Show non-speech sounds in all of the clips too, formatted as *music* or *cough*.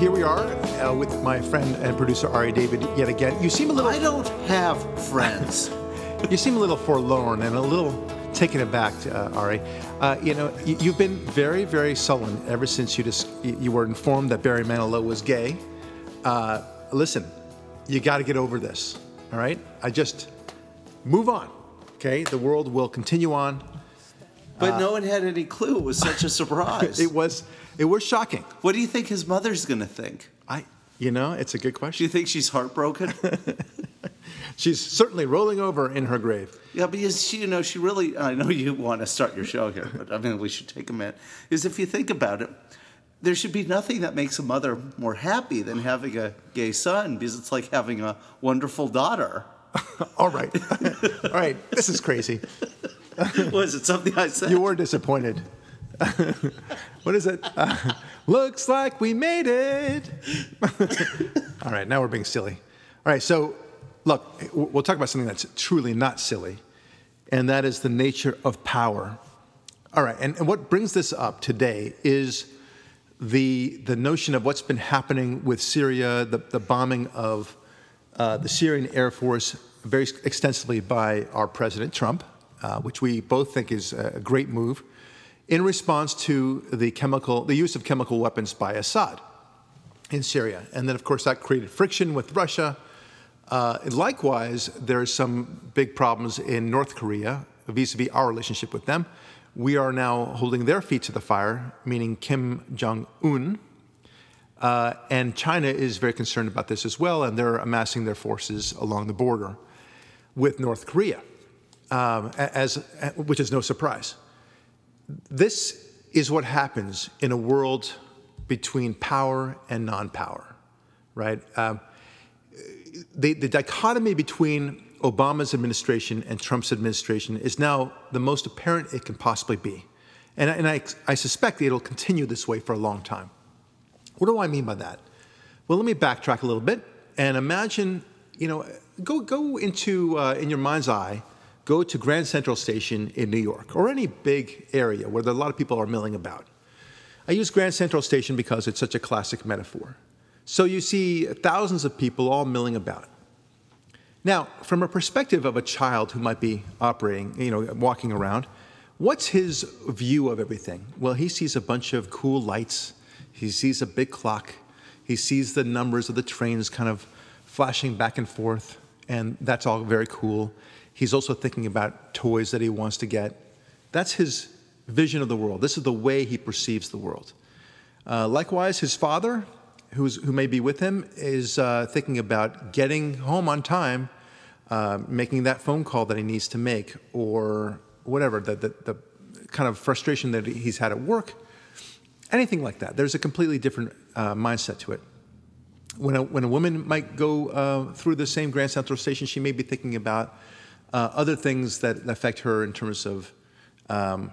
Uh, uh, here we are uh, with my friend and producer Ari David yet again. You seem a little. I don't have friends. *laughs* you seem a little forlorn and a little taken aback, uh, Ari. Uh, you know, you, you've been very, very sullen ever since you just you were informed that Barry Manilow was gay. Uh, listen, you got to get over this. All right, I just move on. Okay, the world will continue on. But no one had any clue. It was such a surprise. *laughs* It was it was shocking. what do you think his mother's going to think? I, you know, it's a good question. Do question. you think she's heartbroken? *laughs* She's certainly rolling over in her grave. yeah, because she, you know, she really. I know you want to start your show here, but I mean, we should take a minute. Is if you think about it, there should be nothing that makes a mother more happy than having a gay son, because it's like having a wonderful daughter. *laughs* All right, all right. This is crazy. *laughs* Was it something I said? You were disappointed. What is it? Uh, *laughs* looks like we made it. *laughs* All right, now we're being silly. All right, so look, we'll talk about something that's truly not silly, and that is the nature of power. All right, and, and what brings this up today is the, the notion of what's been happening with Syria, the, the bombing of uh, the Syrian Air Force very extensively by our President Trump, uh, which we both think is a great move, in response to the chemical, the use of chemical weapons by Assad in Syria. And then, of course, that created friction with Russia. Uh, likewise, there are some big problems in North Korea vis a vis our relationship with them. We are now holding their feet to the fire, meaning Kim Jong un. Uh, and China is very concerned about this as well, and they're amassing their forces along the border with North Korea, um, as, which is no surprise. This is what happens in a world between power and non power, right? Um, the, the dichotomy between Obama's administration and Trump's administration is now the most apparent it can possibly be. And, and I, I suspect it'll continue this way for a long time. What do I mean by that? Well, let me backtrack a little bit and imagine, you know, go, go into, uh, in your mind's eye, go to Grand Central Station in New York or any big area where a lot of people are milling about. I use Grand Central Station because it's such a classic metaphor. So you see thousands of people all milling about. Now, from a perspective of a child who might be operating, you know, walking around, what's his view of everything? Well, he sees a bunch of cool lights, he sees a big clock, he sees the numbers of the trains kind of flashing back and forth, and that's all very cool. He's also thinking about toys that he wants to get. That's his vision of the world. This is the way he perceives the world. Uh, likewise, his father, who's, who may be with him, is uh, thinking about getting home on time, uh, making that phone call that he needs to make, or whatever, the, the, the kind of frustration that he's had at work, anything like that. There's a completely different uh, mindset to it. When a, when a woman might go uh, through the same Grand Central Station, she may be thinking about uh, other things that affect her in terms of, um,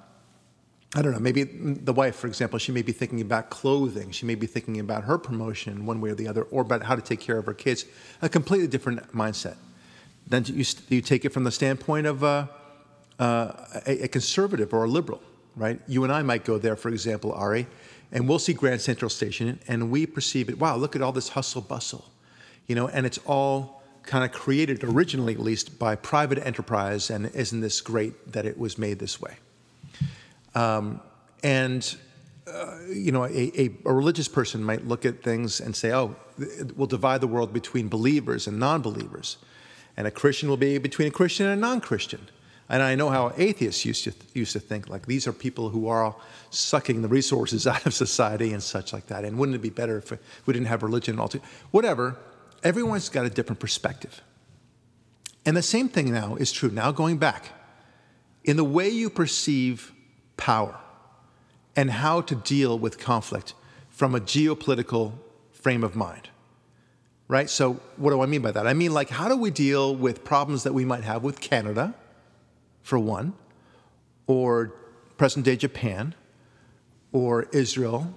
I don't know, maybe the wife, for example, she may be thinking about clothing. She may be thinking about her promotion one way or the other, or about how to take care of her kids. A completely different mindset. Then you, you take it from the standpoint of uh, uh, a, a conservative or a liberal, right? You and I might go there, for example, Ari, and we'll see Grand Central Station, and we perceive it. Wow, look at all this hustle bustle, you know, and it's all kind of created originally, at least, by private enterprise. And isn't this great that it was made this way? Um, and uh, you know, a, a, a, religious person might look at things and say, "Oh, we'll divide the world between believers and non-believers, and a Christian will be between a Christian and a non-Christian." And I know how atheists used to used to think like these are people who are sucking the resources *laughs* out of society and such like that. And wouldn't it be better if we didn't have religion and all? Whatever. Everyone's got a different perspective. And the same thing now is true. Now going back, in the way you perceive power and how to deal with conflict from a geopolitical frame of mind. Right? So, what do I mean by that? I mean, like, how do we deal with problems that we might have with Canada, for one, or present day Japan, or Israel,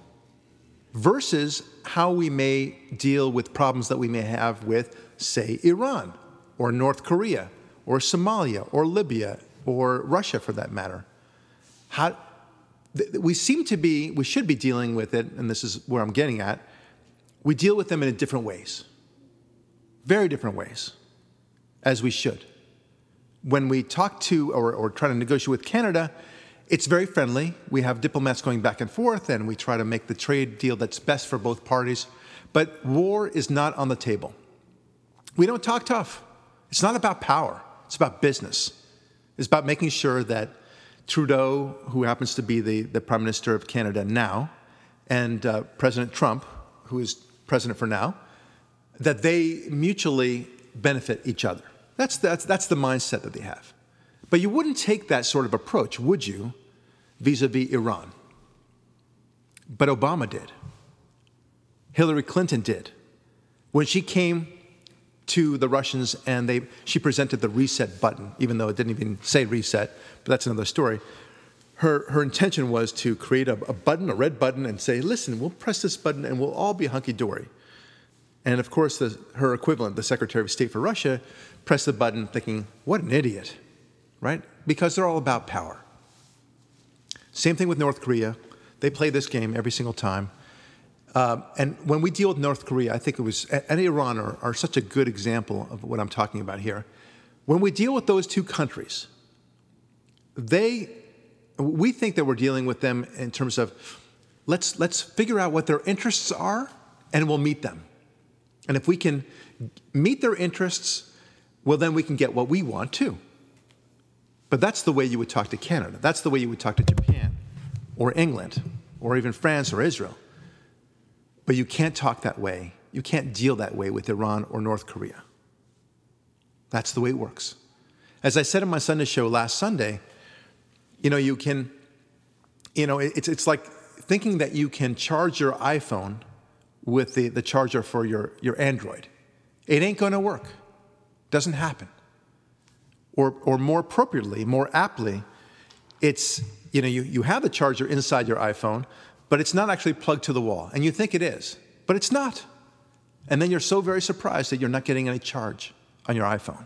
versus how we may deal with problems that we may have with, say, Iran, or North Korea, or Somalia, or Libya, or Russia for that matter. How, th- we seem to be, we should be dealing with it, and this is where I'm getting at. We deal with them in different ways, very different ways, as we should. When we talk to or, or try to negotiate with Canada, it's very friendly. We have diplomats going back and forth, and we try to make the trade deal that's best for both parties. But war is not on the table. We don't talk tough. It's not about power, it's about business. It's about making sure that Trudeau, who happens to be the, the Prime Minister of Canada now, and uh, President Trump, who is president for now, that they mutually benefit each other. That's, that's, that's the mindset that they have. But you wouldn't take that sort of approach, would you, vis a vis Iran? But Obama did. Hillary Clinton did. When she came to the Russians and they, she presented the reset button, even though it didn't even say reset, but that's another story. Her, her intention was to create a, a button, a red button, and say, listen, we'll press this button and we'll all be hunky dory. And of course, the, her equivalent, the Secretary of State for Russia, pressed the button thinking, what an idiot, right? Because they're all about power. Same thing with North Korea. They play this game every single time. Um, and when we deal with North Korea, I think it was, and Iran are, are such a good example of what I'm talking about here. When we deal with those two countries, they, we think that we're dealing with them in terms of let's, let's figure out what their interests are and we'll meet them. And if we can meet their interests, well, then we can get what we want too. But that's the way you would talk to Canada. That's the way you would talk to Japan or England or even France or Israel. But you can't talk that way. You can't deal that way with Iran or North Korea. That's the way it works. As I said in my Sunday show last Sunday, you know, you can, you know, it's, it's like thinking that you can charge your iPhone with the, the charger for your, your Android. It ain't to work. Doesn't happen. Or, or more appropriately, more aptly, it's, you know, you, you have the charger inside your iPhone, but it's not actually plugged to the wall. And you think it is, but it's not. And then you're so very surprised that you're not getting any charge on your iPhone.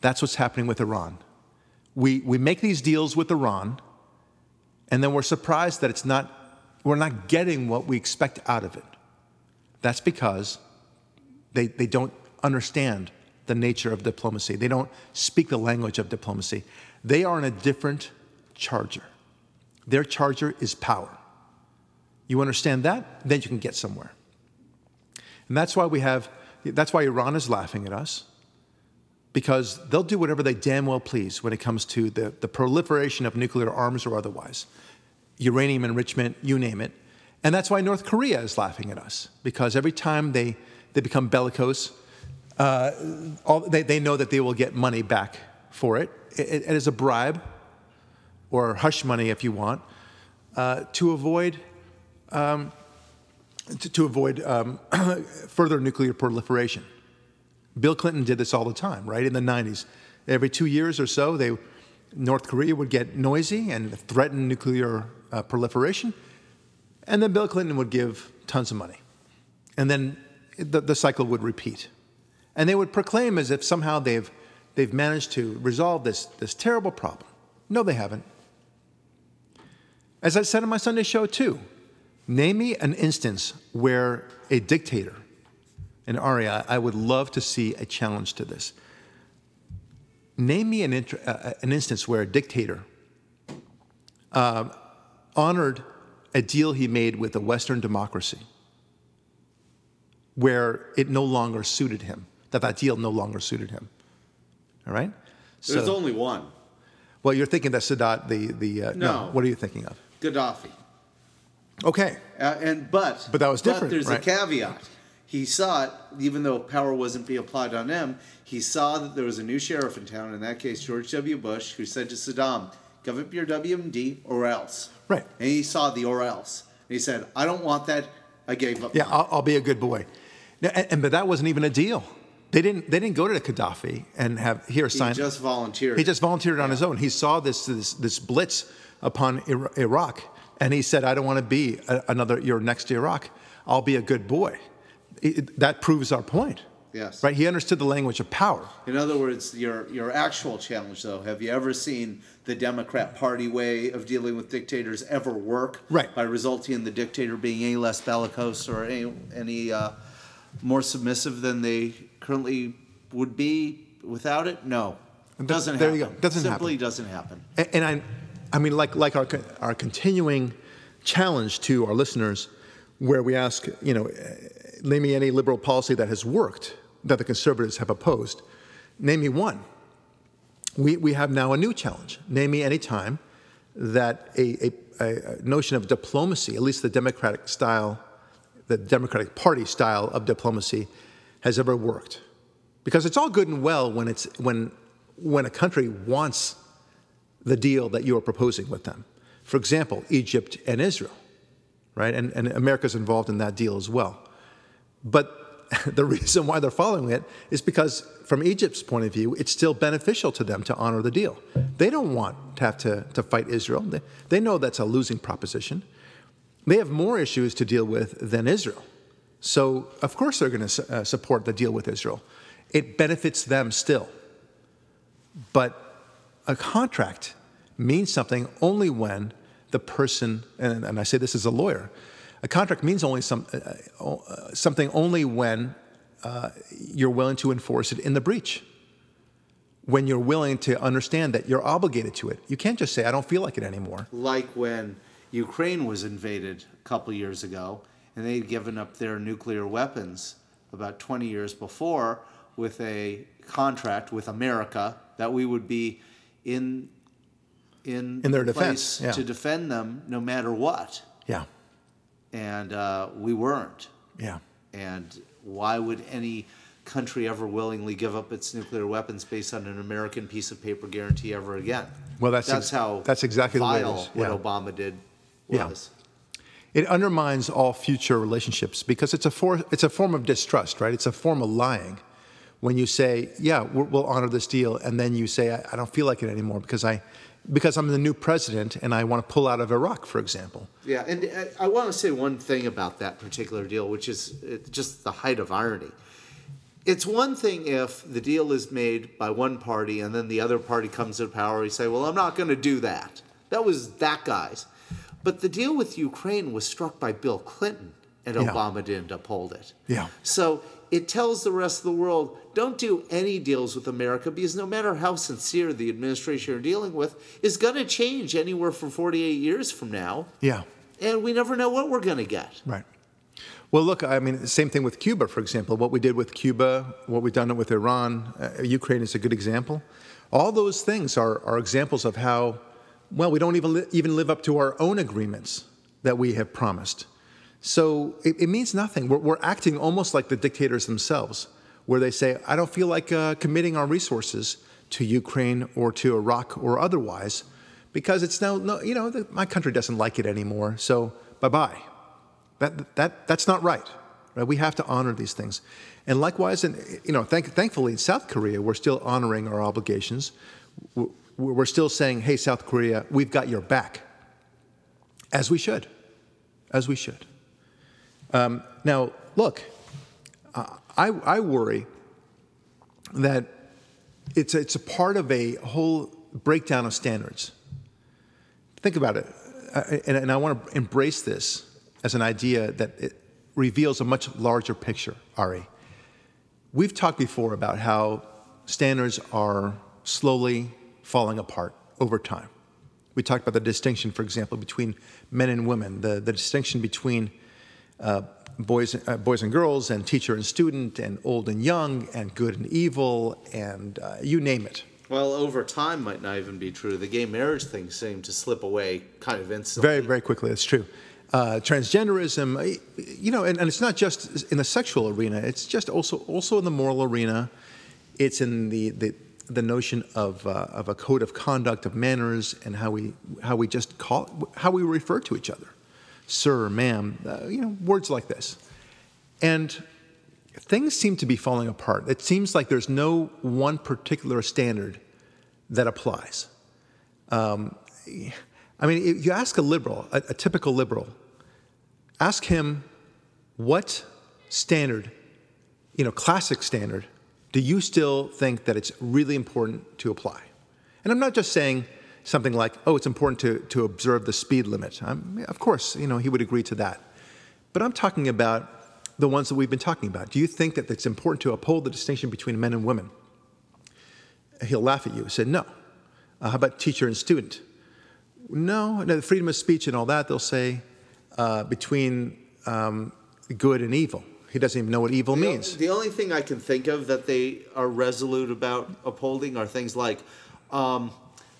That's what's happening with Iran. We, we make these deals with Iran, and then we're surprised that it's not, we're not getting what we expect out of it. That's because they, they don't understand the nature of diplomacy. They don't speak the language of diplomacy. They are in a different charger. Their charger is power. You understand that? Then you can get somewhere. And that's why we have, that's why Iran is laughing at us, because they'll do whatever they damn well please when it comes to the, the proliferation of nuclear arms or otherwise, uranium enrichment, you name it. And that's why North Korea is laughing at us, because every time they, they become bellicose, uh, all, they, they know that they will get money back for it. It, it is a bribe, or hush money if you want, uh, to avoid um, to, to, avoid um, *coughs* further nuclear proliferation. Bill Clinton did this all the time, right? In the 90s. Every two years or so, they, North Korea would get noisy and threaten nuclear uh, proliferation. And then Bill Clinton would give tons of money. And then the, the cycle would repeat. And they would proclaim as if somehow they've, they've managed to resolve this, this terrible problem. No, they haven't. As I said in my Sunday show, too, Name me an instance where a dictator, and Ari, I would love to see a challenge to this. Name me an, uh, uh, an instance where a dictator uh, honored a deal he made with a Western democracy where it no longer suited him, that that deal no longer suited him. All right? So, There's only one. Well, you're thinking that Sadat, the, the uh, no. no. What are you thinking of? Gaddafi. Okay. Uh, and but but that was different. But there's right? a caveat. He saw it, even though power wasn't being applied on him. He saw that there was a new sheriff in town. In that case, George W. Bush, who said to Saddam, "Give up your WMD or else." Right. And he saw the or else. And he said, "I don't want that. I gave up." Yeah, I'll, I'll, be a good boy. Now, and, and, but that wasn't even a deal. They didn't. They didn't go to Gaddafi and have here sign. He just volunteered. He just volunteered on his own. He saw this this, this blitz upon Iraq and he said, I don't want to be another, your next Iraq. I'll be a good boy. It, that proves our point. Yes. Right? He understood the language of power. In other words, your your actual challenge, though, have you ever seen the Democrat Party way of dealing with dictators ever work? Right. By resulting in the dictator being any less bellicose or any any uh, more submissive than they currently would be without it? No. It doesn't there happen. you go. Doesn't Simply happen. doesn't happen. And, and I, I mean, like, like our, our continuing challenge to our listeners, where we ask, you know, name me any liberal policy that has worked that the conservatives have opposed. Name me one. We, we have now a new challenge. Name me any time that a, a, a notion of diplomacy, at least the Democratic style, the Democratic Party style of diplomacy, has ever worked. Because it's all good and well when, it's, when, when a country wants the deal that you are proposing with them. For example, Egypt and Israel, right? And, and America's involved in that deal as well. But *laughs* the reason why they're following it is because, from Egypt's point of view, it's still beneficial to them to honor the deal. They don't want to have to, to fight Israel. They, they know that's a losing proposition. They have more issues to deal with than Israel. So, of course, they're going to su- uh, support the deal with Israel. It benefits them still. But a contract means something only when the person, and, and I say this as a lawyer, a contract means only some, uh, uh, something only when uh, you're willing to enforce it in the breach. When you're willing to understand that you're obligated to it. You can't just say, I don't feel like it anymore. Like when Ukraine was invaded a couple years ago, and they'd given up their nuclear weapons about 20 years before with a contract with America that we would be in in, In their place defense, yeah. to defend them no matter what, Yeah, and uh, we weren't. yeah. And why would any country ever willingly give up its nuclear weapons based on an American piece of paper guarantee ever again? Well, that's that's ex- how that's exactly the way it vile is, what. Obama did Yeah. It undermines all future relationships because it's a, for, it's a form of distrust, right? It's a form of lying. When you say, yeah, we'll, we'll honor this deal, and then you say, I, I don't feel like it anymore because, I, because I'm the new president and I want to pull out of Iraq, for example. Yeah, and uh, I want to say one thing about that particular deal, which is uh, just the height of irony. It's one thing if the deal is made by one party and then the other party comes to power. You say, "Well, I'm not going to do that." That was that guy's. But the deal with Ukraine was struck by Bill Clinton, and Yeah. Obama didn't uphold it. Yeah. So it tells the rest of the world don't do any deals with America because no matter how sincere the administration you're dealing with is going to change anywhere from 48 years from now. Yeah, And we never know what we're going to get. right. Well, look, I mean, same thing with Cuba, for example. What we did with Cuba, what we've done with Iran, uh, Ukraine is a good example. All those things are, are examples of how, well, we don't even, li- even live up to our own agreements that we have promised. So it, it means nothing. We're, we're acting almost like the dictators themselves, where they say, I don't feel like uh, committing our resources to Ukraine or to Iraq or otherwise, because it's now, no, you know, the, my country doesn't like it anymore, so bye bye. That, that, that's not right. right. We have to honor these things. And likewise, in, you know, thank, thankfully in South Korea, we're still honoring our obligations. We're, still saying, hey, South Korea, we've got your back. As we should. As we should. Um, now, look, uh, I, I worry that it's a, it's a part of a whole breakdown of standards. Think about it, uh, and, and I want to embrace this as an idea that it reveals a much larger picture, Ari. We've talked before about how standards are slowly falling apart over time. We talked about the distinction, for example, between men and women, the, the distinction between uh, boys, uh, boys and girls, and teacher and student, and old and young, and good and evil, and uh, you name it. Well, over time might not even be true. The gay marriage thing seemed to slip away kind of instantly. Very, very quickly, that's true. Uh, transgenderism, uh, you know, and, and it's not just in the sexual arena, it's just also, also in the moral arena. It's in the, the, the notion of, uh, of a code of conduct, of manners, and how we, how we just call, how we refer to each other. Sir, ma'am, uh, you know, words like this. And things seem to be falling apart. It seems like there's no one particular standard that applies. Um, I mean, if you ask a liberal, a, a typical liberal, ask him what standard you know, classic standard, do you still think that it's really important to apply? And I'm not just saying something like, oh, it's important to, to observe the speed limit. I'm, of course, you know, he would agree to that. But I'm talking about the ones that we've been talking about. Do you think that it's important to uphold the distinction between men and women? He'll laugh at you. He said, no. Uh, how about teacher and student? No, no, the freedom of speech and all that, they'll say uh, between um, good and evil. He doesn't even know what evil means. The only thing I can think of that they are resolute about upholding are things like um,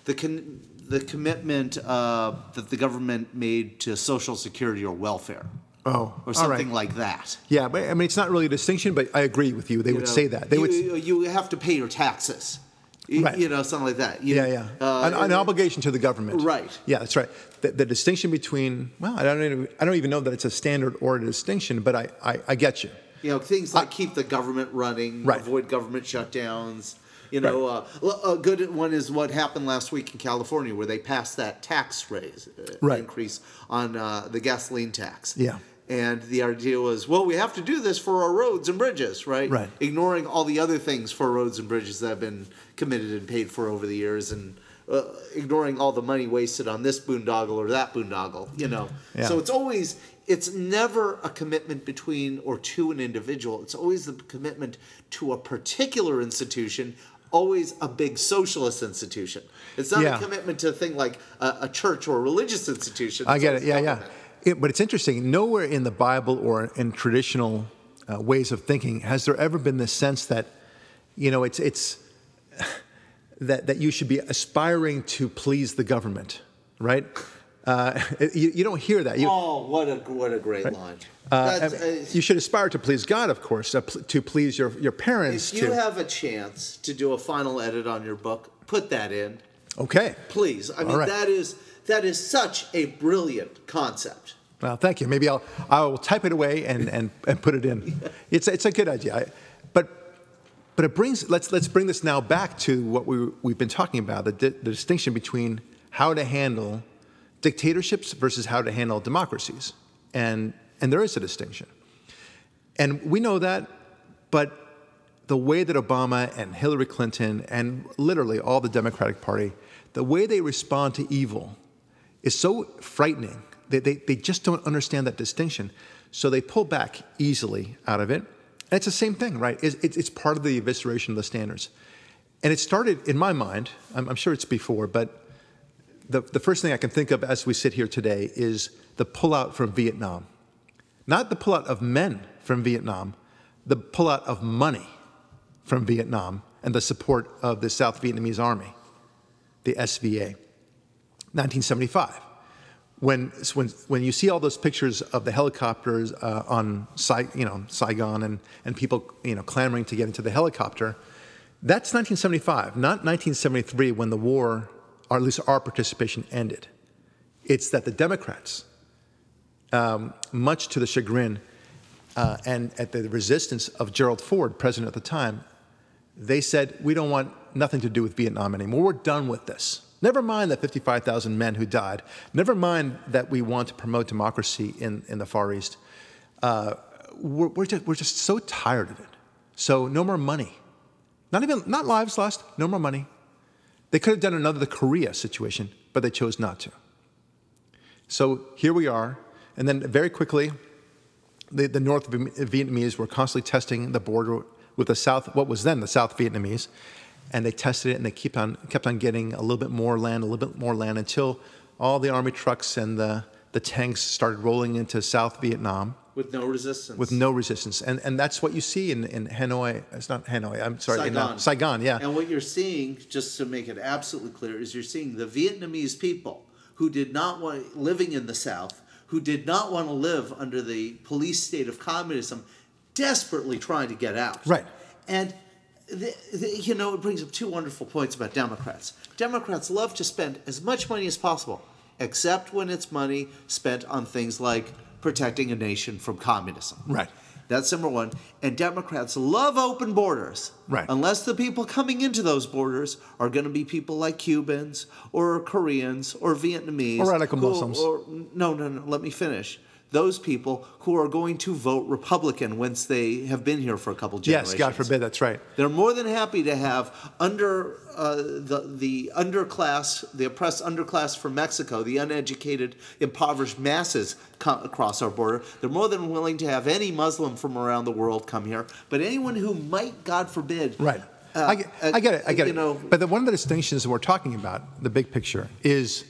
the con- the commitment uh, that the government made to social security or welfare. Oh, or something like that. Yeah, but I mean, it's not really a distinction, but I agree with you. They You would know, say that. They you, would. you have to pay your taxes. Y- Right. You know, something like that. You- Yeah, yeah. uh, an, an obligation to the government. Right. Yeah, that's right. The, the distinction between well, I don't even, I don't even know that it's a standard or a distinction, but I, I, I get you. You know, things like keep the government running, Right. avoid government shutdowns. You know, uh, l- a good one is what happened last week in California, where they passed that tax raise uh, Right. increase on uh, the gasoline tax. Yeah. And the idea was, well, we have to do this for our roads and bridges, right? Right. Ignoring all the other things for roads and bridges that have been committed and paid for over the years, and uh, ignoring all the money wasted on this boondoggle or that boondoggle. You know. Yeah. So it's always it's never a commitment between or to an individual. It's always the commitment to a particular institution, always a big socialist institution. It's not Yeah. a commitment to a thing like a, a church or a religious institution. I get it. Yeah, yeah. It, but it's interesting. Nowhere in the Bible or in traditional uh, ways of thinking has there ever been this sense that, you know, it's it's that that you should be aspiring to please the government, right? Uh, you, you don't hear that. You, Oh, what a what a great line! uh, That's, I mean, you should aspire to please God, of course, uh, pl- to please your your parents. if you to, have a chance to do a final edit on your book, put that in, okay. please. I mean, right. that is that is such a brilliant concept. Well, thank you. Maybe I'll I will type it away and, and, and put it in. *laughs* It's it's a good idea. I, but it brings let's let's bring this now back to what we we've been talking about the, di- the distinction between how to handle dictatorships versus how to handle democracies, and and there is a distinction, and we know that, but the way that Obama and Hillary Clinton and literally all the Democratic Party, the way they respond to evil is so frightening. They, they, they just don't understand that distinction. So they pull back easily out of it. And it's the same thing, right? It's, it's, part of the evisceration of the standards. And it started, in my mind, I'm, I'm sure it's before, but the, the first thing I can think of as we sit here today is the pullout from Vietnam. Not the pullout of men from Vietnam, the pullout of money from Vietnam and the support of the South Vietnamese Army, the SVA. 1975. When, when, when you see all those pictures of the helicopters uh, on Sai, you know, Saigon and, and people you know, clamoring to get into the helicopter, that's 1975, not 1973 when the war, or at least our participation, ended. It's that the Democrats, um, much to the chagrin uh, and at the resistance of Gerald Ford, president at the time, they said, We don't want nothing to do with Vietnam anymore. We're done with this. Never mind the 55,000 men who died. Never mind that we want to promote democracy in, in the Far East. Uh, we're, we're, just, we're just so tired of it. So, no more money. Not even, not lives lost, no more money. They could have done another the Korea situation, but they chose not to. So, here we are. And then, very quickly, the, the North Vietnamese were constantly testing the border with the South, what was then the South Vietnamese, and they tested it and they keep on, kept on getting a little bit more land, a little bit more land until all the army trucks and the, the tanks started rolling into South Vietnam with no resistance. with no resistance. And, and that's what you see in, in Hanoi. It's not Hanoi, I'm sorry, in uh, Saigon. Saigon, yeah. And what you're seeing, just to make it absolutely clear, is you're seeing the Vietnamese people who did not want living in the South, who did not want to live under the police state of communism, desperately trying to get out. Right. And the, the, you know, it brings up two wonderful points about Democrats. Democrats love to spend as much money as possible, except when it's money spent on things like protecting a nation from communism. Right. That's number one. And Democrats love open borders. Right. Unless the people coming into those borders are going to be people like Cubans or Koreans or Vietnamese. Or radical Muslims. Or, no, no, no. Let me finish. Those people who are going to vote Republican once they have been here for a couple generations. Yes, God forbid, that's right. They're more than happy to have under uh, the the underclass, the oppressed underclass from Mexico, the uneducated, impoverished masses come across our border. They're more than willing to have any Muslim from around the world come here, but anyone who might, God forbid, Right. uh, I, get, uh, I get it. I get you it. know, but the, one of the distinctions that we're talking about, the big picture, is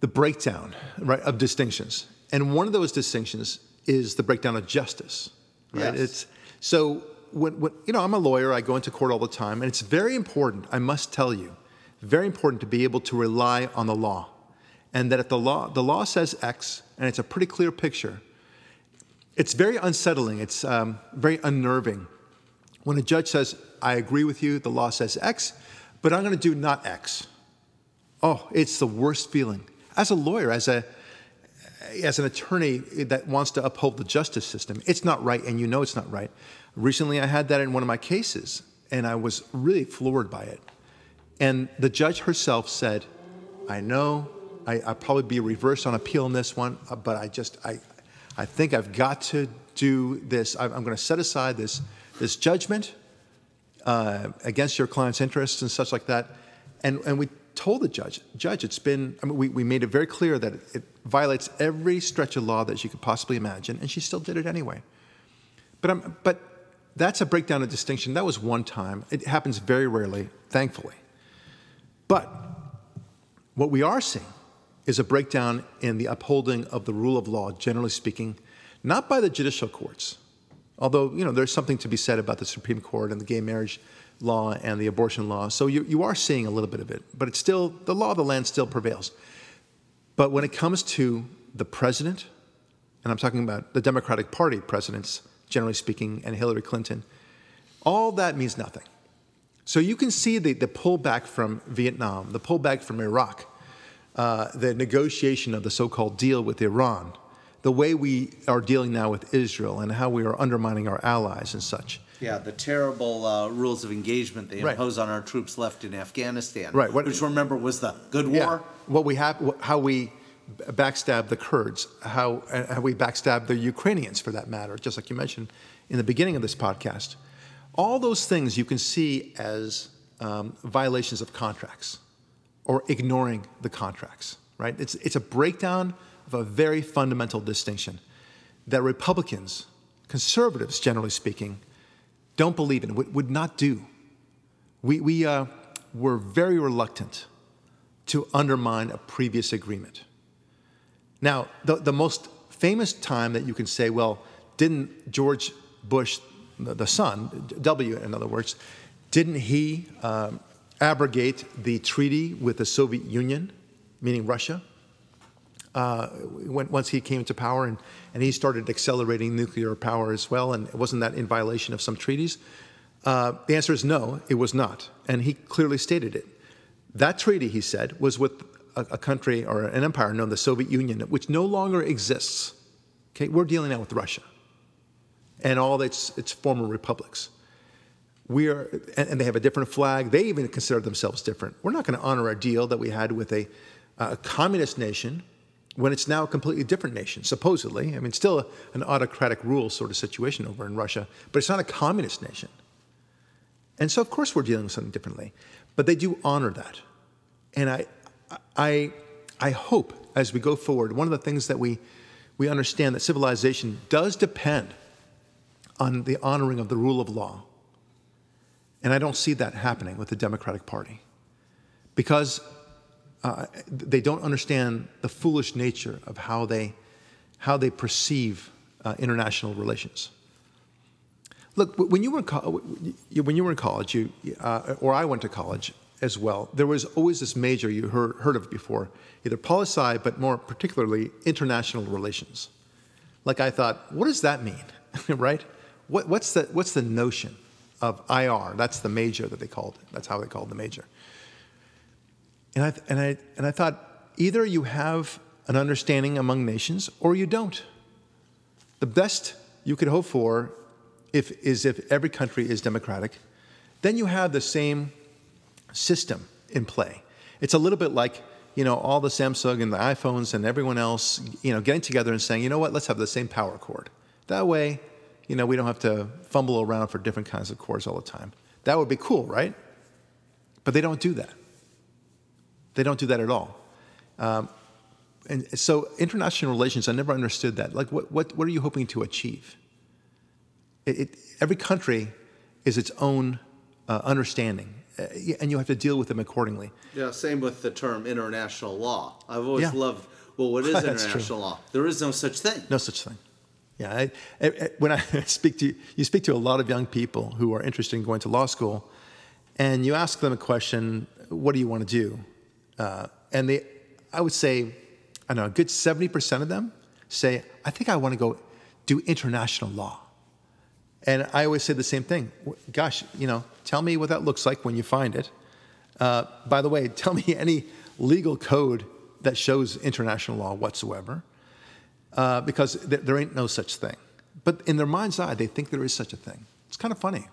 the breakdown, right, of distinctions. And one of those distinctions is the breakdown of justice. Right. Yes. It's so when, when you know I'm a lawyer. I go into court all the time, and it's very important. I must tell you, very important to be able to rely on the law, and that if the law the law says X, and it's a pretty clear picture. It's very unsettling. It's um, very unnerving when a judge says, I agree with you, the law says X, but I'm going to do not X. Oh, it's the worst feeling. As a lawyer, as a as an attorney that wants to uphold the justice system, it's not right, and you know it's not right. Recently, I had that in one of my cases, and I was really floored by it. And the judge herself said, I know I, I'll probably be reversed on appeal in this one, uh, but I just, I, I think I've got to do this. I'm going to set aside this, this judgment uh, against your client's interests and such like that. And, and we told the judge, Judge, it's been, I mean, we, we made it very clear that it, it violates every stretch of law that she could possibly imagine, and she still did it anyway. But, I'm, but that's a breakdown of distinction. That was one time. It happens very rarely, thankfully. But what we are seeing is a breakdown in the upholding of the rule of law, generally speaking, not by the judicial courts, although you know there's something to be said about the Supreme Court and the gay marriage law and the abortion law. So you, you are seeing a little bit of it, but it's still the law of the land still prevails. But when it comes to the president, and I'm talking about the Democratic Party presidents, generally speaking, and Hillary Clinton, all that means nothing. So you can see the, the pullback from Vietnam, the pullback from Iraq, uh, the negotiation of the so called deal with Iran, the way we are dealing now with Israel, and how we are undermining our allies and such. Yeah, the terrible uh, rules of engagement they Right. impose on our troops left in Afghanistan. Right, what- which remember was the good war. Yeah. What we have, how we backstab the Kurds, how, how we backstab the Ukrainians, for that matter, just like you mentioned in the beginning of this podcast. All those things you can see as um, violations of contracts or ignoring the contracts, right? It's, it's a breakdown of a very fundamental distinction that Republicans, conservatives generally speaking, don't believe in, would, not do. We, we uh, were very reluctant to undermine a previous agreement. Now, the, the most famous time that you can say, well, didn't George Bush, the, the son, W in other words, didn't he um, abrogate the treaty with the Soviet Union, meaning Russia, uh, when, once he came into power and, and he started accelerating nuclear power as well? And wasn't that in violation of some treaties? Uh, the answer is no, it was not. And he clearly stated it. That treaty, he said, was with a, a country or an empire known as the Soviet Union, which no longer exists. Okay, we're dealing now with Russia and all its, its former republics. We are, and, and they have a different flag. They even consider themselves different. We're not going to honor a deal that we had with a, a communist nation when it's now a completely different nation, supposedly. I mean, still an autocratic rule sort of situation over in Russia, but it's not a communist nation. And so, of course, we're dealing with something differently. But they do honor that. And I, I, I hope as we go forward, one of the things that we, we understand that civilization does depend on the honoring of the rule of law. And I don't see that happening with the Democratic Party because uh, they don't understand the foolish nature of how they, how they perceive uh, international relations. Look, when you were in, co- when you were in college, you, uh, or I went to college as well, there was always this major you heard, heard of before, either poli sci, but more particularly international relations. Like I thought, what does that mean, *laughs* right? What, what's, the, what's the notion of IR? That's the major that they called it. That's how they called the major. And I, and, I, and I thought, either you have an understanding among nations or you don't. The best you could hope for if, is if every country is democratic, then you have the same system in play. It's a little bit like you know, all the Samsung and the iPhones and everyone else, you know, getting together and saying, you know what, let's have the same power cord. That way, you know, we don't have to fumble around for different kinds of cords all the time. That would be cool, right? But they don't do that. They don't do that at all. Um, and so international relations, I never understood that. Like, what, what, what are you hoping to achieve? It, it, every country is its own uh, understanding, uh, and you have to deal with them accordingly. Yeah, same with the term international law. I've always Yeah. loved, well, what *laughs* is international law? There is no such thing. No such thing. Yeah, I, I, when I *laughs* speak to you, you speak to a lot of young people who are interested in going to law school, and you ask them a question, "What do you want to do?" Uh, and they, I would say, I know, a good seventy percent of them say, "I think I want to go do international law." And I always say the same thing. Gosh, you know, tell me what that looks like when you find it. Uh, by the way, *laughs* tell me any legal code that shows international law whatsoever uh, because th- there ain't no such thing. But in their mind's eye, they think there is such a thing. It's kind of funny.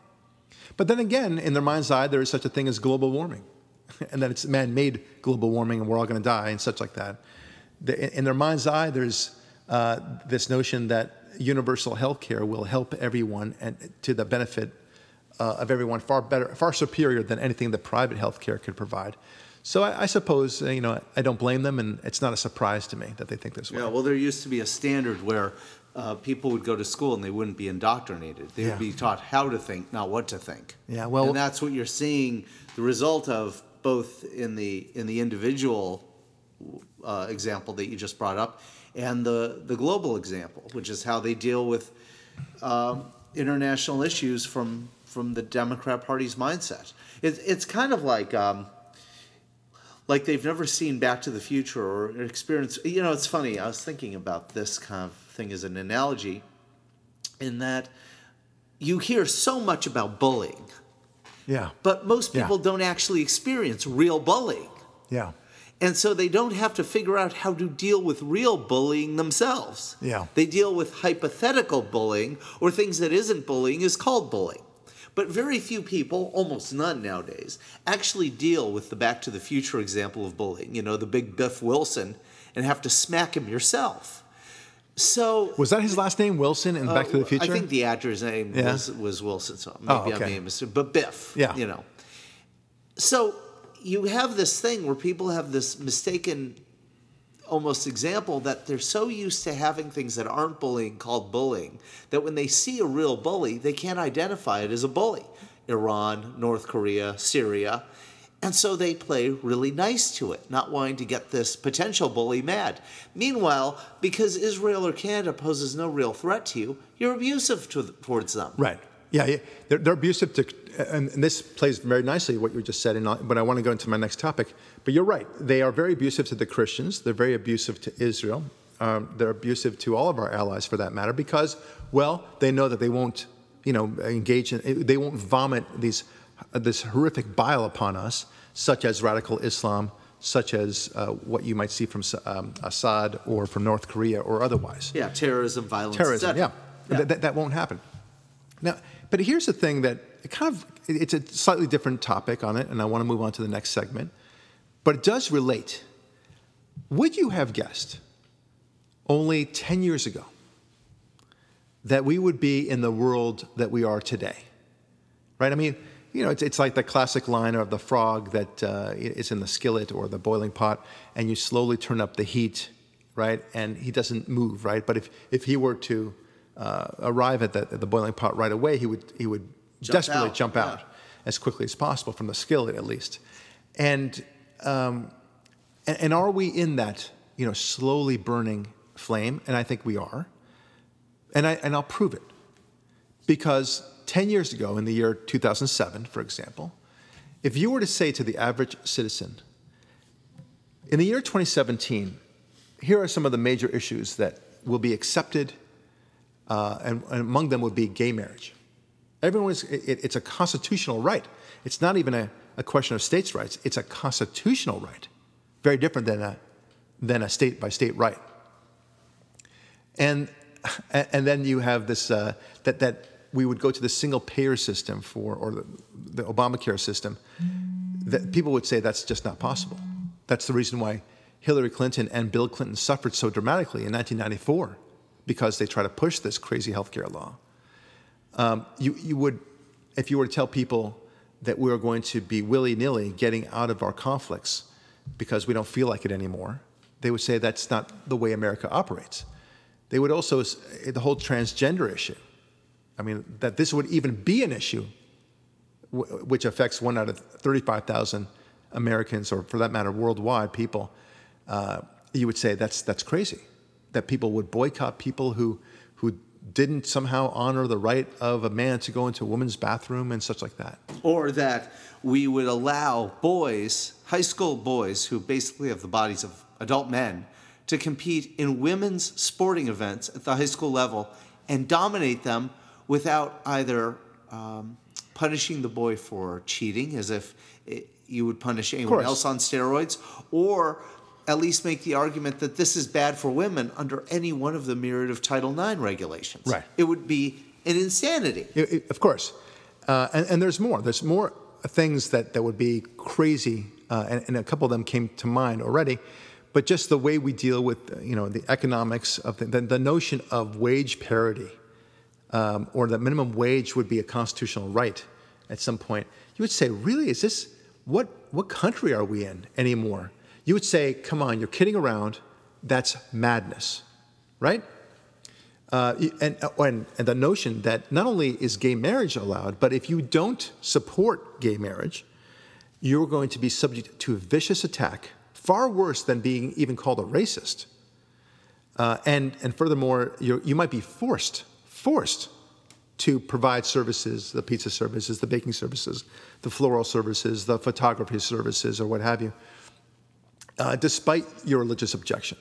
But then again, in their mind's eye, there is such a thing as global warming, *laughs* and that it's man-made global warming, and we're all going to die, and such like that. The, in their mind's eye, there's uh, this notion that universal health care will help everyone and to the benefit uh, of everyone far better, far superior than anything that private health care could provide. So I, I suppose uh, you know I don't blame them, and it's not a surprise to me that they think this way. Yeah, well, there used to be a standard where uh, people would go to school and they wouldn't be indoctrinated. They Yeah. would be taught how to think, not what to think. Yeah, well- and that's what you're seeing the result of both in the in the individual uh, example that you just brought up, and the the global example, which is how they deal with um, international issues from from the Democrat Party's mindset. It, it's kind of like. Um, like they've never seen Back to the Future or experienced. You know, it's funny. I was thinking about this kind of thing as an analogy, in that you hear so much about bullying, Yeah, but most Yeah. people don't actually experience real bullying. yeah, And so they don't have to figure out how to deal with real bullying themselves. Yeah. They deal with hypothetical bullying or things that isn't bullying is called bullying. But very few people, almost none nowadays, actually deal with the Back to the Future example of bullying. You know, the big Biff Wilson, and have to smack him yourself. So Was that his last name, Wilson, in Back to the uh, Future? I think the actor's name Yeah. was, was Wilson, so maybe Oh, I'm okay. being mistaken. But Biff, Yeah. you know. So you have this thing where people have this mistaken almost example that they're so used to having things that aren't bullying called bullying that when they see a real bully, they can't identify it as a bully. Iran, North Korea, Syria. And so they play really nice to it, not wanting to get this potential bully mad. Meanwhile, because Israel or Canada poses no real threat to you, you're abusive to, towards them. Right. Yeah, yeah. They're, they're abusive to, and, this plays very nicely what you just said, and I, but I want to go into my next topic. But you're right. They are very abusive to the Christians. They're very abusive to Israel. Um, they're abusive to all of our allies, for that matter, because, well, they know that they won't, you know, engage in, they won't vomit these, this horrific bile upon us, such as radical Islam, such as uh, what you might see from um, Assad or from North Korea or otherwise Yeah, terrorism, violence, terrorism. Yeah, That, that, that won't happen. Now, but here's the thing that it kind of it's a slightly different topic on it, and I want to move on to the next segment. But it does relate. Would you have guessed only 10 years ago that we would be in the world that we are today? Right? I mean, you know, it's, it's like the classic line of the frog that uh, is in the skillet or the boiling pot, and you slowly turn up the heat, right? And he doesn't move, right? But if, if he were to uh, arrive at the, at the boiling pot right away, he would, he would Jump desperately out, jump yeah. out as quickly as possible from the skillet, at least. And, um, and, and are we in that, you know, slowly burning flame? And I think we are. And, I, and I'll prove it. Because 10 years ago, in the year 2007, for example, if you were to say to the average citizen, in the year 2017, here are some of the major issues that will be accepted, uh, and, and among them would be gay marriage. Everyone is, it, it's a constitutional right. It's not even a, a question of states' rights, it's a constitutional right. Very different than a, than a state by state right. And, *laughs* and then you have this, uh, that, that we would go to the single payer system for, or the, the Obamacare system, that people would say that's just not possible. That's the reason why Hillary Clinton and Bill Clinton suffered so dramatically in 1994 because they tried to push this crazy healthcare law. Um, you, you would, if you were to tell people that we are going to be willy nilly getting out of our conflicts because we don't feel like it anymore, they would say that's not the way America operates. They would also, the whole transgender issue, I mean, that this would even be an issue, which affects one out of 35,000 Americans, or for that matter, worldwide people, uh, you would say that's, that's crazy. That people would boycott people who, who didn't somehow honor the right of a man to go into a woman's bathroom and such like that. Or that we would allow boys, high school boys, who basically have the bodies of adult men, to compete in women's sporting events at the high school level and dominate them without either um, punishing the boy for cheating, as if it, you would punish anyone else on steroids, or at least make the argument that this is bad for women under any one of the myriad of Title IX regulations. Right. It would be an insanity. It, it, of course. Uh, and, and, there's more. There's more things that, that would be crazy, uh, and, and, a couple of them came to mind already. But just the way we deal with, you know, the economics of the, the, the notion of wage parity, um, or that minimum wage would be a constitutional right at some point. You would say, really, is this what what country are we in anymore? you would say, come on, you're kidding around. That's madness, right? Uh, and, uh, and, and the notion that not only is gay marriage allowed, but if you don't support gay marriage, you're going to be subject to a vicious attack, far worse than being even called a racist. Uh, and, and furthermore, you might be forced, forced to provide services, the pizza services, the baking services, the floral services, the photography services, or what have you, uh, despite your religious objection.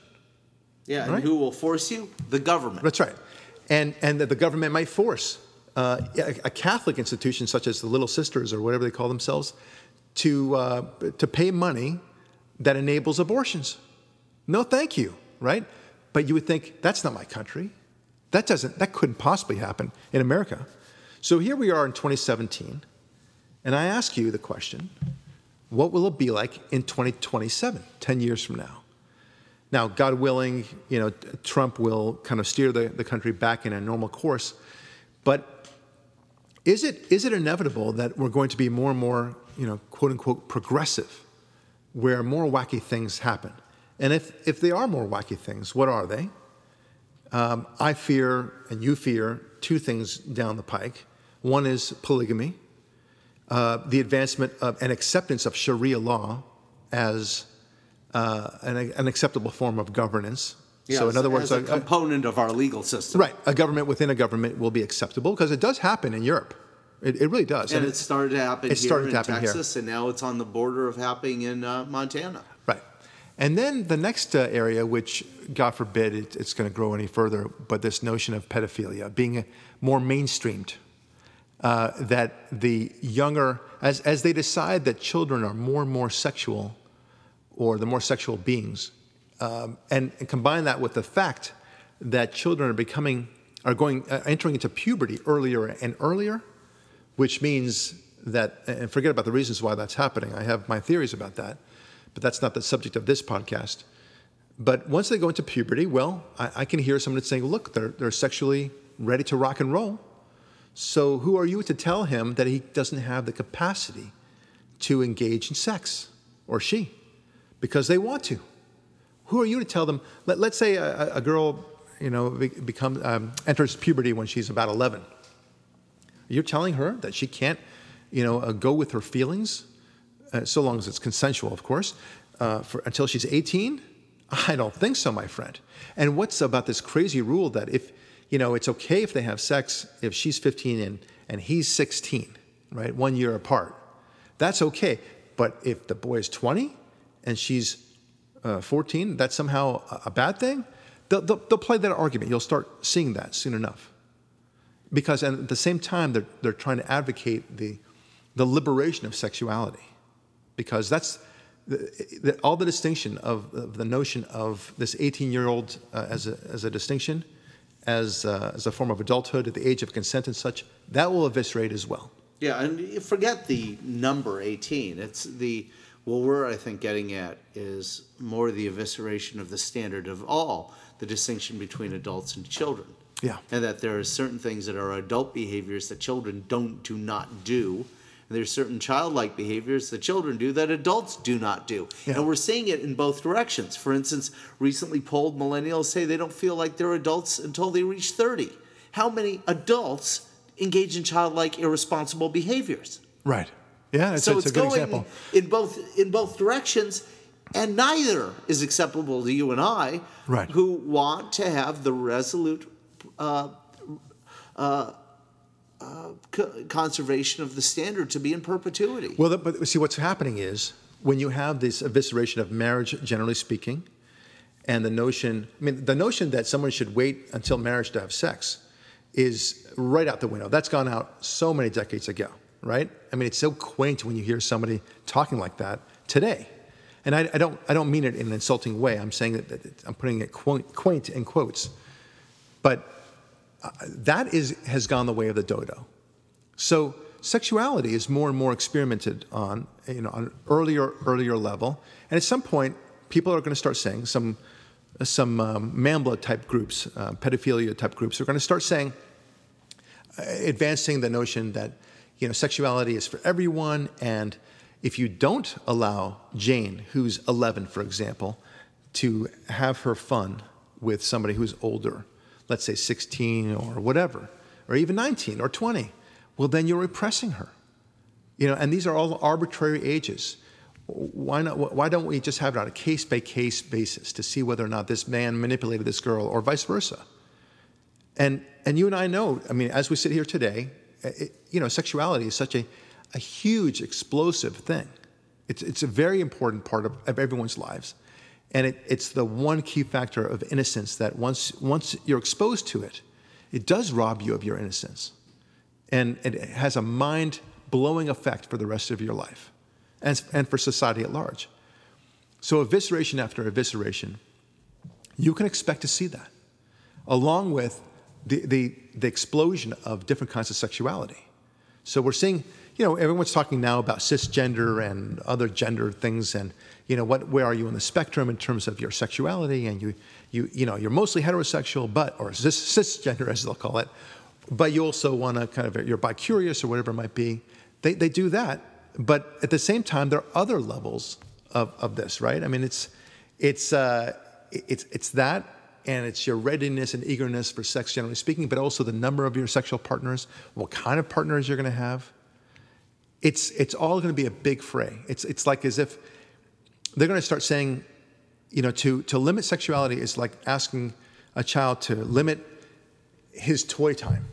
Yeah, and right? who will force you? The government. That's right. And, and the government might force uh, a, Catholic institution such as the Little Sisters or whatever they call themselves to, uh, to pay money that enables abortions. No, thank you, right? But you would think, that's not my country. That, doesn't, that couldn't possibly happen in America. So here we are in 2017, and I ask you the question what will it be like in 2027, 10 years from now? Now, God willing, you know, Trump will kind of steer the, the country back in a normal course. But is it, is it inevitable that we're going to be more and more, you know, quote unquote, progressive, where more wacky things happen? And if, if they are more wacky things, what are they? Um, I fear, and you fear, two things down the pike. One is polygamy, uh, the advancement of an acceptance of Sharia law as uh, an, an, acceptable form of governance. Yes, so, in other words, a, a, component of our legal system. Right, a government within a government will be acceptable because it does happen in Europe. It, it really does. And, and it, it, started to happen it here in to happen Texas, here. and now it's on the border of happening in uh, Montana. And then the next uh, area, which God forbid it, it's going to grow any further, but this notion of pedophilia being more mainstreamed uh, that the younger, as, as they decide that children are more and more sexual, or the more sexual beings, um, and, and, combine that with the fact that children are becoming, are going, uh, entering into puberty earlier and earlier, which means that, and forget about the reasons why that's happening. I have my theories about that, but that's not the subject of this podcast. But once they go into puberty, well, I, I can hear someone saying, look, they're, they're sexually ready to rock and roll. So, who are you to tell him that he doesn't have the capacity to engage in sex, or she, because they want to? Who are you to tell them? Let, us say a, a, girl, you know, become, um, enters puberty when she's about 11. You're telling her that she can't, you know, uh, go with her feelings, uh, so long as it's consensual, of course, uh, for, until she's 18? I don't think so, my friend. And what's about this crazy rule that if you know, it's okay if they have sex if she's 15 and, and he's 16, right? One year apart. That's okay. But if the boy is 20 and she's uh, 14, that's somehow a bad thing? They'll, they'll, they'll, play that argument. You'll start seeing that soon enough. Because at the same time, they're, they're trying to advocate the, the liberation of sexuality. Because that's the, the, all the distinction of, of, the notion of this 18 year old uh, as, a, as a distinction as, uh, as a form of adulthood at the age of consent and such, that will eviscerate as well. Yeah, and forget the number 18. It's the What we're, I think, getting at is more the evisceration of the standard of all, the distinction between adults and children. Yeah. And that there are certain things that are adult behaviors that children don't do not do. And there's certain childlike behaviors that children do that adults do not do. Yeah. And we're seeing it in both directions. For instance, recently polled millennials say they don't feel like they're adults until they reach 30. How many adults engage in childlike irresponsible behaviors? Right. Yeah, it's, so it's it's, a good going example. in both in both directions, and neither is acceptable to you and I, Right. who want to have the resolute uh, uh, uh, co- conservation of the standard to be in perpetuity. Well, the- but see, what's happening is when you have this evisceration of marriage, generally speaking, and the notion, I mean, the notion that someone should wait until marriage to have sex is right out the window. That's gone out so many decades ago, right? I mean, it's so quaint when you hear somebody talking like that today. And I, I don't, I don't mean it in an insulting way. I'm saying that, that I'm putting it quaint, quaint in quotes. But that is, has gone the way of the dodo. So sexuality is more and more experimented on, you know, on an earlier, earlier level. And at some point, people are going to start saying, some, some um, NAMBLA type groups, uh, pedophilia type groups, are going to start saying, uh, advancing the notion that, you know, sexuality is for everyone. And if you don't allow Jane, who's 11, for example, to have her fun with somebody who's older, let's say 16 or whatever, or even 19 or 20, well, then you're repressing her. You know, and these are all arbitrary ages. Why not? Why don't we just have it on a case by case basis to see whether or not this man manipulated this girl, or vice versa? And and you and I know. I mean, as we sit here today, eh, it, you know, sexuality is such a, a huge, explosive thing. It's it's a very important part of, of everyone's lives, and it, it's the one key factor of innocence that once once you're exposed to it, it does rob you of your innocence, and it has a mind blowing effect for the rest of your life, and and for society at large. So evisceration after evisceration, you can expect to see that, along with the, the, the explosion of different kinds of sexuality. So we're seeing, you know, everyone's talking now about cisgender and other gender things, and you know, what, where are you on the spectrum in terms of your sexuality? And you, you, you know, you're mostly heterosexual, but or cis, cisgender as they'll call it, but you also want to kind of you're bi-curious or whatever it might be. They, they do that, but at the same time, there are other levels of, of this, right? I mean, it's it's uh, it's it's that, and it's your readiness and eagerness for sex, generally speaking, but also the number of your sexual partners, what kind of partners you're going to have. It's it's all going to be a big fray. It's it's like as if they're going to start saying, you know, to to limit sexuality is like asking a child to limit his toy time.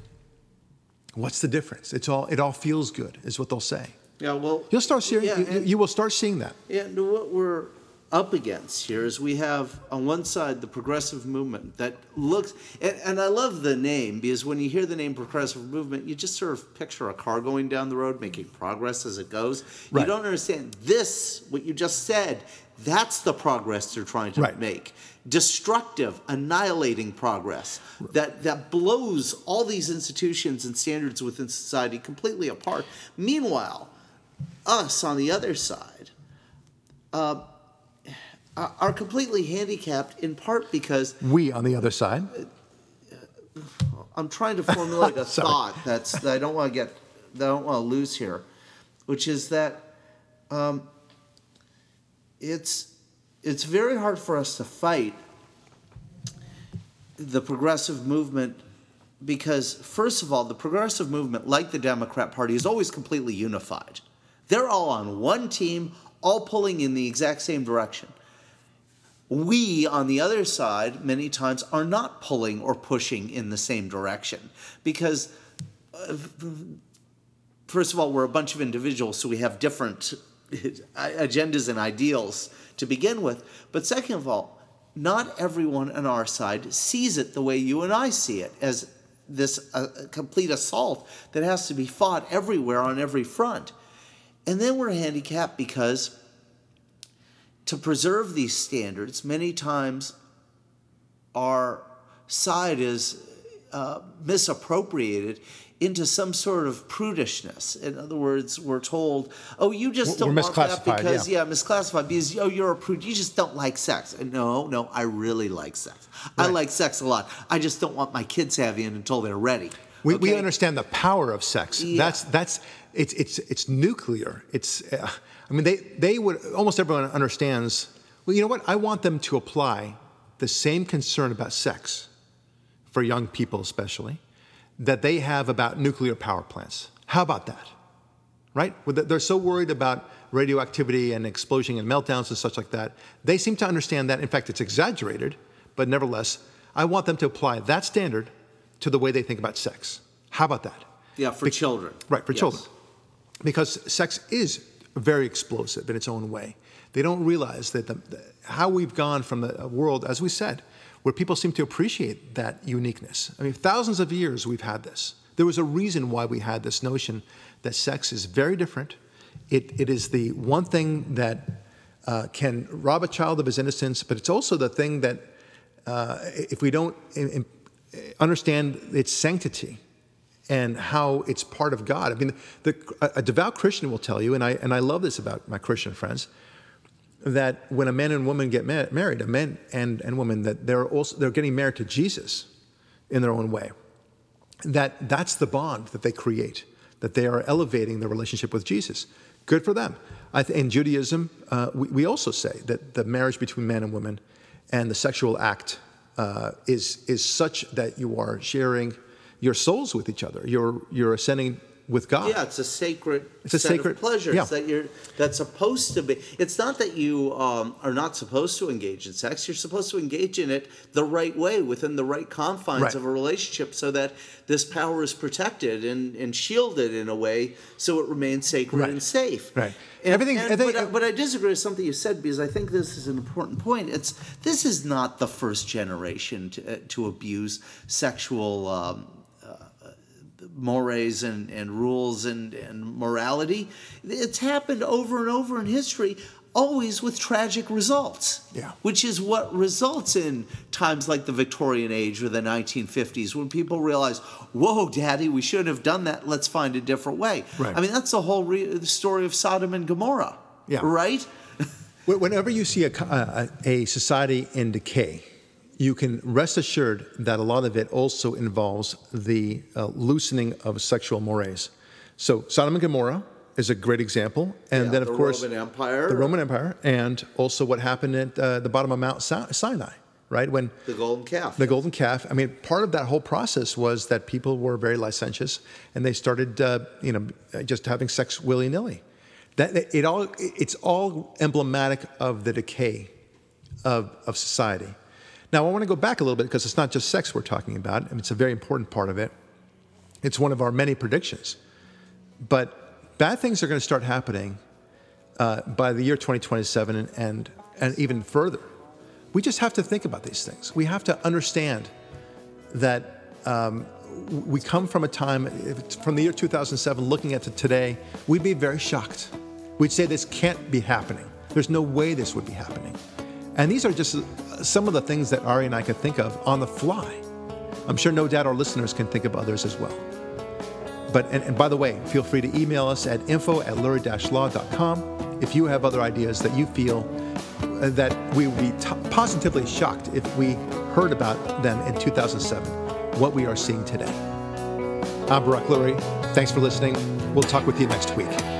What's the difference? It's all it all feels good, is what they'll say. yeah, well, You'll start seeing. Yeah, you, you will start seeing that. Yeah, what we're up against here is we have on one side the progressive movement that looks, and, and I love the name because when you hear the name progressive movement, you just sort of picture a car going down the road making progress as it goes. Right. You don't understand this, what you just said, that's the progress they're trying to Right. make. Destructive, annihilating progress that, that blows all these institutions and standards within society completely apart. Meanwhile, us on the other side uh, are are completely handicapped in part because We on the other side. I'm trying to formulate a *laughs* thought that's that I don't want to get that I don't want to lose here, which is that um, it's it's very hard for us to fight the progressive movement because first of all the progressive movement like the democrat party is always completely unified. They're all on one team all pulling in the exact same direction we on the other side many times are not pulling or pushing in the same direction. Because uh, first of all we're a bunch of individuals so we have different agendas and ideals to begin with. But second of all not everyone on our side sees it the way you and I see it as this uh, complete assault that has to be fought everywhere on every front. And then we're handicapped because to preserve these standards, many times our side is uh, misappropriated into some sort of prudishness. In other words, we're told, "Oh, you just We're don't want that because yeah. yeah. misclassified because oh, you're a prude. You just don't like sex." No, no, I really like sex. I like sex a lot. I just don't want my kids having it until they're ready. We, we understand the power of sex. Yeah. That's that's it's it's it's nuclear. It's uh, I mean they they would almost everyone understands. Well, you know what? I want them to apply the same concern about sex for young people especially that they have about nuclear power plants. How about that? Right? They're so worried about radioactivity and explosion and meltdowns and such like that. They seem to understand that. In fact, it's exaggerated, but nevertheless, I want them to apply that standard to the way they think about sex. How about that? Yeah, for children. Right, for Yes. children. Because sex is very explosive in its own way. They don't realize that the, the- how we've gone from the world, as we said, where people seem to appreciate that uniqueness. I mean, thousands of years we've had this. There was a reason why we had this notion that sex is very different. It, it is the one thing that uh, can rob a child of his innocence, but it's also the thing that, uh, if we don't in- in- understand its sanctity, and how it's part of God. I mean, the, a devout Christian will tell you, and I, and I love this about my Christian friends, that when a man and woman get ma- married, a man and, and woman, that they're also they're getting married to Jesus in their own way. That that's the bond that they create, that they are elevating their relationship with Jesus. Good for them. Th- in Judaism, uh, we, we also say that the marriage between man and woman and the sexual act uh, is, is such that you are sharing your souls with each other. You're, you're ascending with God. Yeah, it's a sacred It's a set sacred- of pleasures yeah. that you're that's supposed to be. It's not that you um, are not supposed to engage in sex. You're supposed to engage in it the right way within the right confines Right. of a relationship, so that this power is protected and, and shielded in a way, so it remains sacred Right. and safe. Right. And, Everything- and- I think- but, I, but I disagree with something you said because I think this is an important point. It's this is not the first generation to, uh, to abuse sexual. Um, mores and, and rules and, and morality. It's happened over and over in history, always with tragic results. Yeah. Which is what results in times like the Victorian age or the 1950s when people realize, whoa, daddy, we shouldn't have done that. Let's find a different way. Right. I mean, that's the whole re- the story of Sodom and Gomorrah. Yeah. Right? Whenever you see a, a, a society in decay, you can rest assured that a lot of it also involves the uh, loosening of sexual mores. So Sodom and Gomorrah is a great example, and Yeah, then of the course Roman Empire. the Roman Empire, and also what happened at uh, the bottom of Mount Sinai, right when The golden calf. the golden calf. I mean, part of that whole process was that people were very licentious, and they started, uh, you know, just having sex willy nilly. That it all it's all emblematic of the decay of of society. Now, I want to go back a little bit because it's not just sex we're talking about. I mean, it's a very important part of it. It's one of our many predictions. But bad things are going to start happening uh, by the year 2027 and, and, and even further. We just have to think about these things. We have to understand that um, we come from a time, from the year 2007, looking at it today, we'd be very shocked. We'd say this can't be happening. There's no way this would be happening. And these are just some of the things that Ari and I could think of on the fly. I'm sure no doubt our listeners can think of others as well. But, and, and by the way, feel free to email us at info at lurie-law.com if you have other ideas that you feel uh, that we would be t- positively shocked if we heard about them in 2007, what we are seeing today. I'm Barak Lurie. Thanks for listening. We'll talk with you next week.